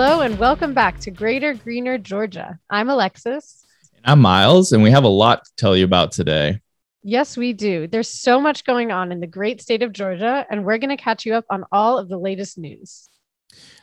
Hello and welcome back to Greater Greener Georgia. I'm Alexis. And I'm Miles, and we have a lot to tell you about today. Yes, we do. There's so much going on in the great state of Georgia, and we're going to catch you up on all of the latest news.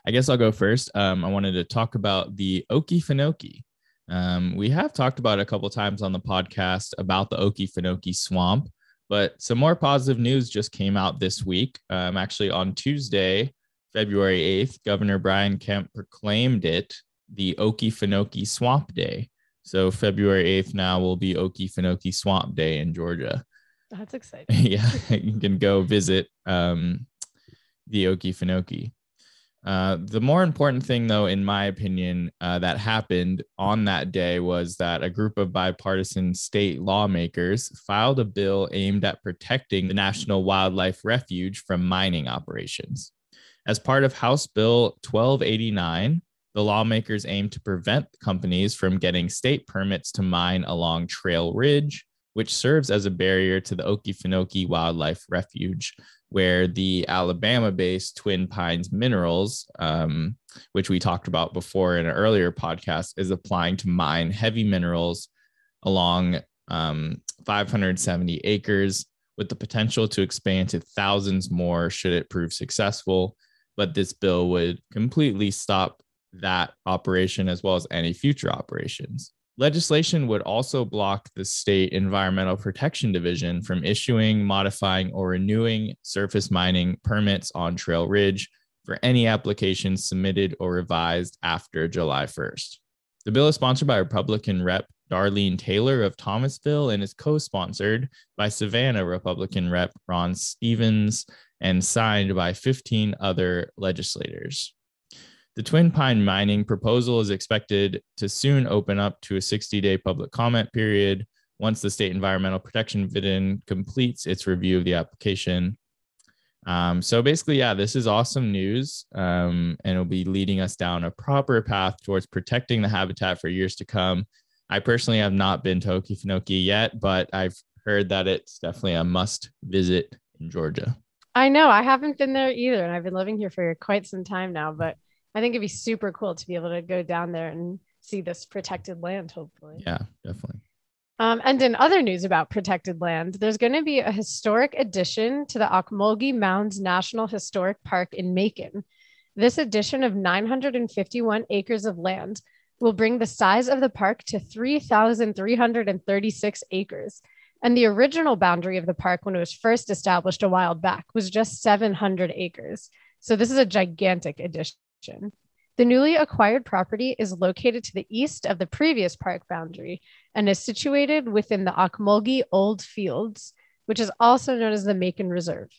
I guess I'll go first. Um, I wanted to talk about the Okefenokee. Um, we have talked about it a couple times on the podcast about the Okefenokee swamp, but some more positive news just came out this week. Um, actually, on Tuesday, February 8th, Governor Brian Kemp proclaimed it the Okefenokee Swamp Day. So February 8th now will be Okefenokee Swamp Day in Georgia. That's exciting. yeah, you can go visit um, the Okefenokee. Uh, the more important thing, though, in my opinion, uh, that happened on that day was that a group of bipartisan state lawmakers filed a bill aimed at protecting the National Wildlife Refuge from mining operations. As part of House Bill 1289, the lawmakers aim to prevent companies from getting state permits to mine along Trail Ridge, which serves as a barrier to the Okefenokee Wildlife Refuge, where the Alabama based Twin Pines Minerals, um, which we talked about before in an earlier podcast, is applying to mine heavy minerals along um, 570 acres with the potential to expand to thousands more should it prove successful but this bill would completely stop that operation as well as any future operations. Legislation would also block the state Environmental Protection Division from issuing, modifying, or renewing surface mining permits on Trail Ridge for any applications submitted or revised after July 1st. The bill is sponsored by Republican Rep. Darlene Taylor of Thomasville and is co sponsored by Savannah Republican Rep. Ron Stevens and signed by 15 other legislators. The Twin Pine mining proposal is expected to soon open up to a 60 day public comment period once the State Environmental Protection Division completes its review of the application. Um, so basically, yeah, this is awesome news, um, and it'll be leading us down a proper path towards protecting the habitat for years to come. I personally have not been to Okefenokee yet, but I've heard that it's definitely a must visit in Georgia. I know I haven't been there either, and I've been living here for quite some time now. But I think it'd be super cool to be able to go down there and see this protected land. Hopefully, yeah, definitely. Um, and in other news about protected land, there's going to be a historic addition to the Ocmulgee Mounds National Historic Park in Macon. This addition of 951 acres of land will bring the size of the park to 3,336 acres and the original boundary of the park, when it was first established a while back, was just 700 acres. So this is a gigantic addition. The newly acquired property is located to the east of the previous park boundary and is situated within the Ocmulgee Old Fields, which is also known as the Macon Reserve.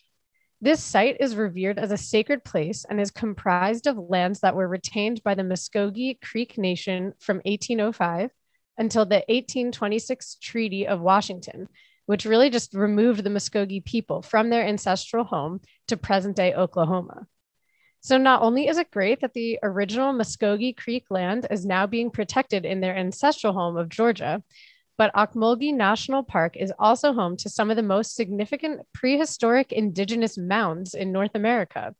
This site is revered as a sacred place and is comprised of lands that were retained by the Muscogee Creek Nation from 1805 until the 1826 Treaty of Washington, which really just removed the Muscogee people from their ancestral home to present day Oklahoma. So, not only is it great that the original Muscogee Creek land is now being protected in their ancestral home of Georgia, but Ocmulgee National Park is also home to some of the most significant prehistoric indigenous mounds in North America,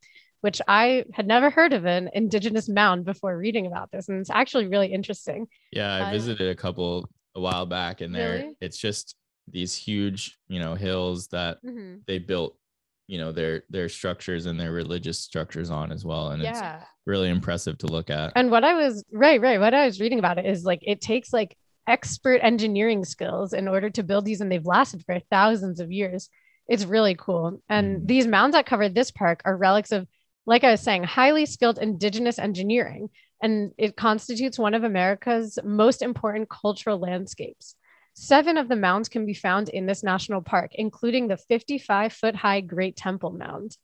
which I had never heard of an indigenous mound before reading about this. And it's actually really interesting. Yeah, I uh, visited a couple a while back and there really? it's just these huge, you know, hills that mm-hmm. they built, you know, their their structures and their religious structures on as well. And yeah. it's really impressive to look at. And what I was right, right. What I was reading about it is like it takes like expert engineering skills in order to build these and they've lasted for thousands of years. It's really cool. And mm. these mounds that cover this park are relics of like I was saying, highly skilled indigenous engineering, and it constitutes one of America's most important cultural landscapes. Seven of the mounds can be found in this national park, including the 55 foot high Great Temple Mound.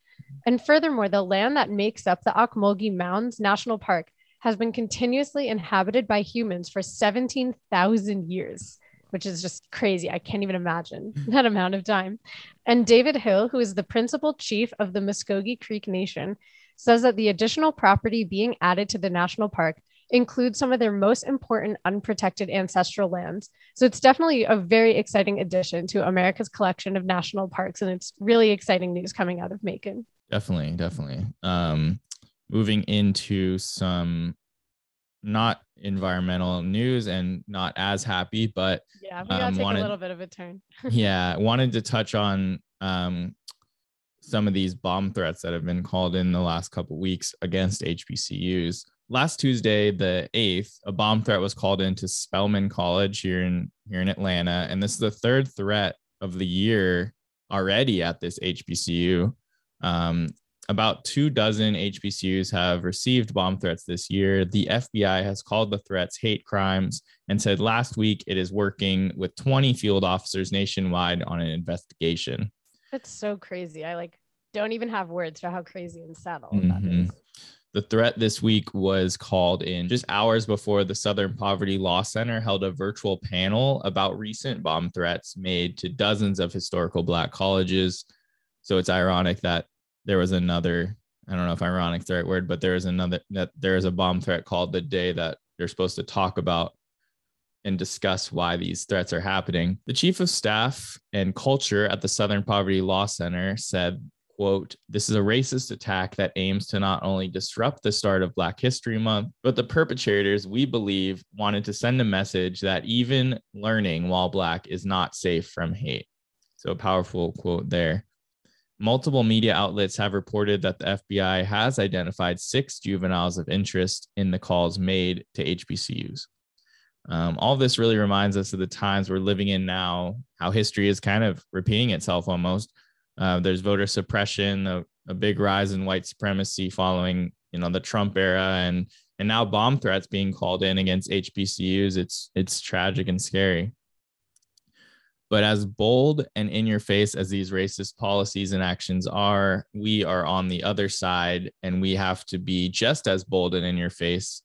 And furthermore, the land that makes up the Ocmulgee Mounds National Park has been continuously inhabited by humans for 17,000 years which is just crazy. I can't even imagine that amount of time. And David Hill, who is the principal chief of the Muscogee Creek Nation, says that the additional property being added to the national park includes some of their most important unprotected ancestral lands. So it's definitely a very exciting addition to America's collection of national parks. And it's really exciting news coming out of Macon. Definitely, definitely. Um, moving into some not environmental news and not as happy, but yeah, we gotta um, take wanted, a little bit of a turn. yeah, wanted to touch on um, some of these bomb threats that have been called in the last couple weeks against HBCUs. Last Tuesday, the 8th, a bomb threat was called into Spelman College here in here in Atlanta, and this is the third threat of the year already at this HBCU. Um, about two dozen HBCUs have received bomb threats this year. The FBI has called the threats hate crimes and said last week it is working with 20 field officers nationwide on an investigation. That's so crazy. I like don't even have words for how crazy and sad all mm-hmm. that is. The threat this week was called in just hours before the Southern Poverty Law Center held a virtual panel about recent bomb threats made to dozens of historical Black colleges. So it's ironic that there was another, I don't know if ironic is the right word, but there is another, that there is a bomb threat called the day that you're supposed to talk about and discuss why these threats are happening. The chief of staff and culture at the Southern Poverty Law Center said, quote, this is a racist attack that aims to not only disrupt the start of Black History Month, but the perpetrators, we believe, wanted to send a message that even learning while Black is not safe from hate. So, a powerful quote there. Multiple media outlets have reported that the FBI has identified six juveniles of interest in the calls made to HBCUs. Um, all this really reminds us of the times we're living in now, how history is kind of repeating itself almost. Uh, there's voter suppression, a, a, big rise in white supremacy following, you know, the Trump era, and and now bomb threats being called in against HBCUs. It's it's tragic and scary. But as bold and in your face as these racist policies and actions are, we are on the other side, and we have to be just as bold and in your face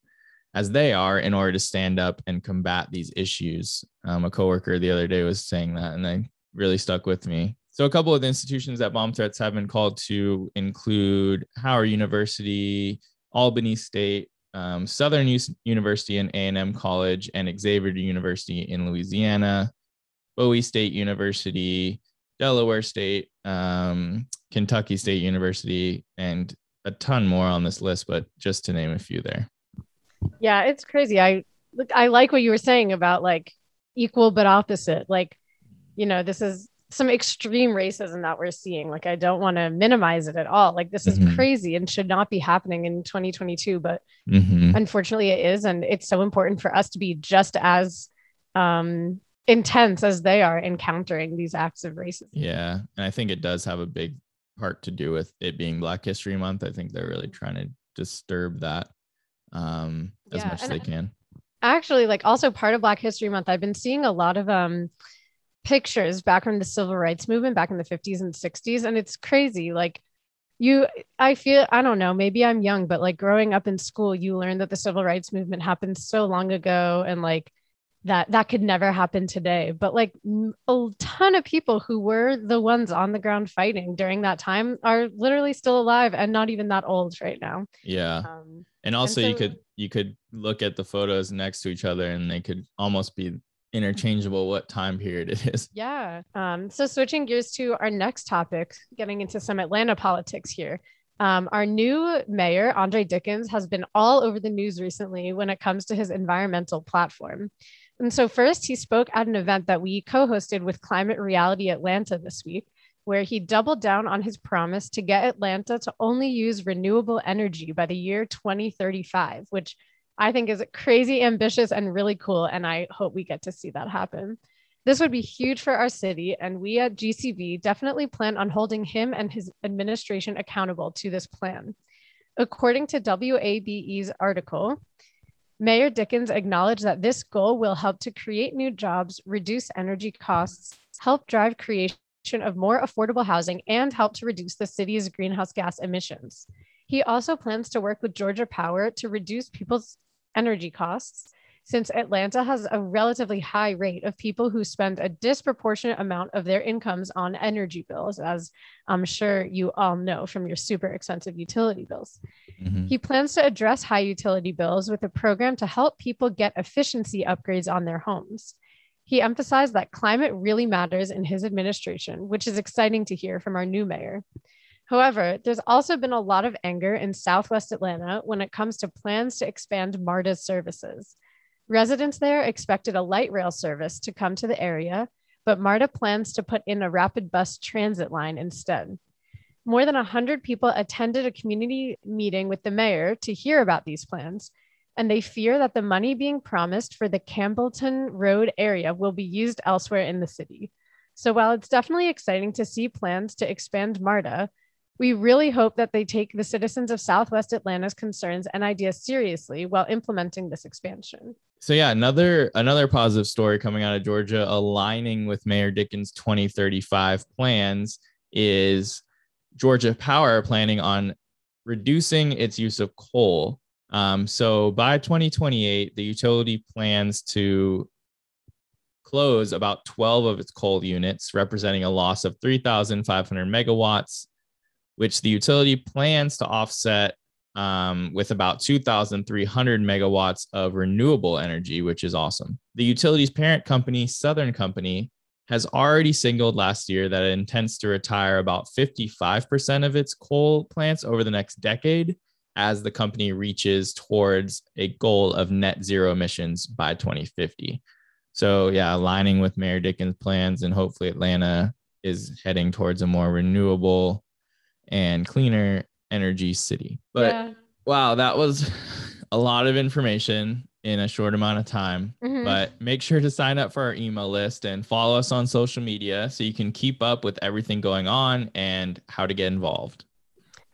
as they are in order to stand up and combat these issues. Um, a coworker the other day was saying that, and they really stuck with me. So, a couple of the institutions that bomb threats have been called to include Howard University, Albany State, um, Southern University and A&M College, and Xavier University in Louisiana, Bowie State University, Delaware State, um, Kentucky State University, and a ton more on this list, but just to name a few there. Yeah, it's crazy. I look I like what you were saying about like equal but opposite. Like, you know, this is some extreme racism that we're seeing. Like I don't want to minimize it at all. Like this is mm-hmm. crazy and should not be happening in 2022, but mm-hmm. unfortunately it is and it's so important for us to be just as um intense as they are encountering these acts of racism. Yeah, and I think it does have a big part to do with it being Black History Month. I think they're really trying to disturb that um, as yeah, much as they can. Actually, like also part of Black History Month, I've been seeing a lot of um pictures back from the civil rights movement back in the 50s and 60s, and it's crazy. Like you, I feel I don't know, maybe I'm young, but like growing up in school, you learn that the civil rights movement happened so long ago, and like that that could never happen today. But like a ton of people who were the ones on the ground fighting during that time are literally still alive and not even that old right now. Yeah. Um, and also and so, you could you could look at the photos next to each other and they could almost be interchangeable what time period it is. Yeah. Um so switching gears to our next topic getting into some atlanta politics here. Um, our new mayor, Andre Dickens, has been all over the news recently when it comes to his environmental platform. And so, first, he spoke at an event that we co hosted with Climate Reality Atlanta this week, where he doubled down on his promise to get Atlanta to only use renewable energy by the year 2035, which I think is crazy ambitious and really cool. And I hope we get to see that happen. This would be huge for our city, and we at GCV definitely plan on holding him and his administration accountable to this plan. According to WABE's article, Mayor Dickens acknowledged that this goal will help to create new jobs, reduce energy costs, help drive creation of more affordable housing, and help to reduce the city's greenhouse gas emissions. He also plans to work with Georgia Power to reduce people's energy costs since Atlanta has a relatively high rate of people who spend a disproportionate amount of their incomes on energy bills, as I'm sure you all know from your super expensive utility bills. Mm-hmm. He plans to address high utility bills with a program to help people get efficiency upgrades on their homes. He emphasized that climate really matters in his administration, which is exciting to hear from our new mayor. However, there's also been a lot of anger in Southwest Atlanta when it comes to plans to expand MARTA's services. Residents there expected a light rail service to come to the area, but MARTA plans to put in a rapid bus transit line instead. More than 100 people attended a community meeting with the mayor to hear about these plans, and they fear that the money being promised for the Campbellton Road area will be used elsewhere in the city. So while it's definitely exciting to see plans to expand MARTA, we really hope that they take the citizens of Southwest Atlanta's concerns and ideas seriously while implementing this expansion. So yeah, another another positive story coming out of Georgia aligning with Mayor Dickens' 2035 plans is Georgia Power planning on reducing its use of coal um, so by 2028, the utility plans to close about 12 of its coal units, representing a loss of 3,500 megawatts, which the utility plans to offset um, with about 2,300 megawatts of renewable energy, which is awesome. The utility's parent company, Southern Company, has already signaled last year that it intends to retire about 55% of its coal plants over the next decade as the company reaches towards a goal of net zero emissions by 2050. So, yeah, aligning with Mayor Dickens' plans, and hopefully Atlanta is heading towards a more renewable and cleaner energy city. But yeah. wow, that was a lot of information in a short amount of time. Mm-hmm. But make sure to sign up for our email list and follow us on social media so you can keep up with everything going on and how to get involved.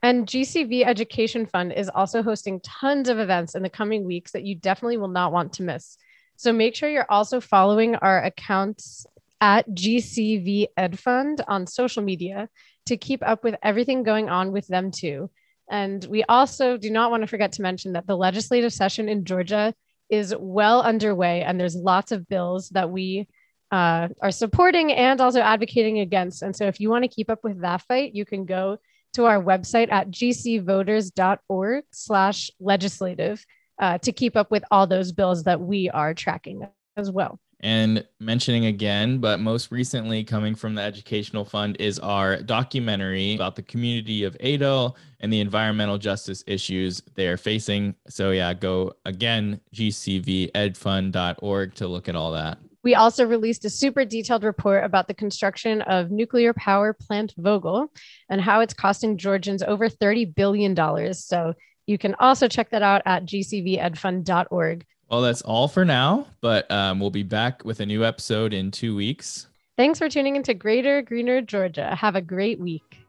And GCV Education Fund is also hosting tons of events in the coming weeks that you definitely will not want to miss. So make sure you're also following our accounts at GCV Ed Fund on social media to keep up with everything going on with them too. And we also do not want to forget to mention that the legislative session in Georgia is well underway, and there's lots of bills that we uh, are supporting and also advocating against. And so, if you want to keep up with that fight, you can go to our website at gcvoters.org slash legislative uh, to keep up with all those bills that we are tracking as well. And mentioning again, but most recently coming from the Educational Fund is our documentary about the community of Adel and the environmental justice issues they are facing. So, yeah, go again, gcvedfund.org to look at all that. We also released a super detailed report about the construction of nuclear power plant Vogtle and how it's costing Georgians over $30 billion. So you can also check that out at gcvedfund.org. Well, that's all for now, but um, we'll be back with a new episode in two weeks. Thanks for tuning into Greater Greener Georgia. Have a great week.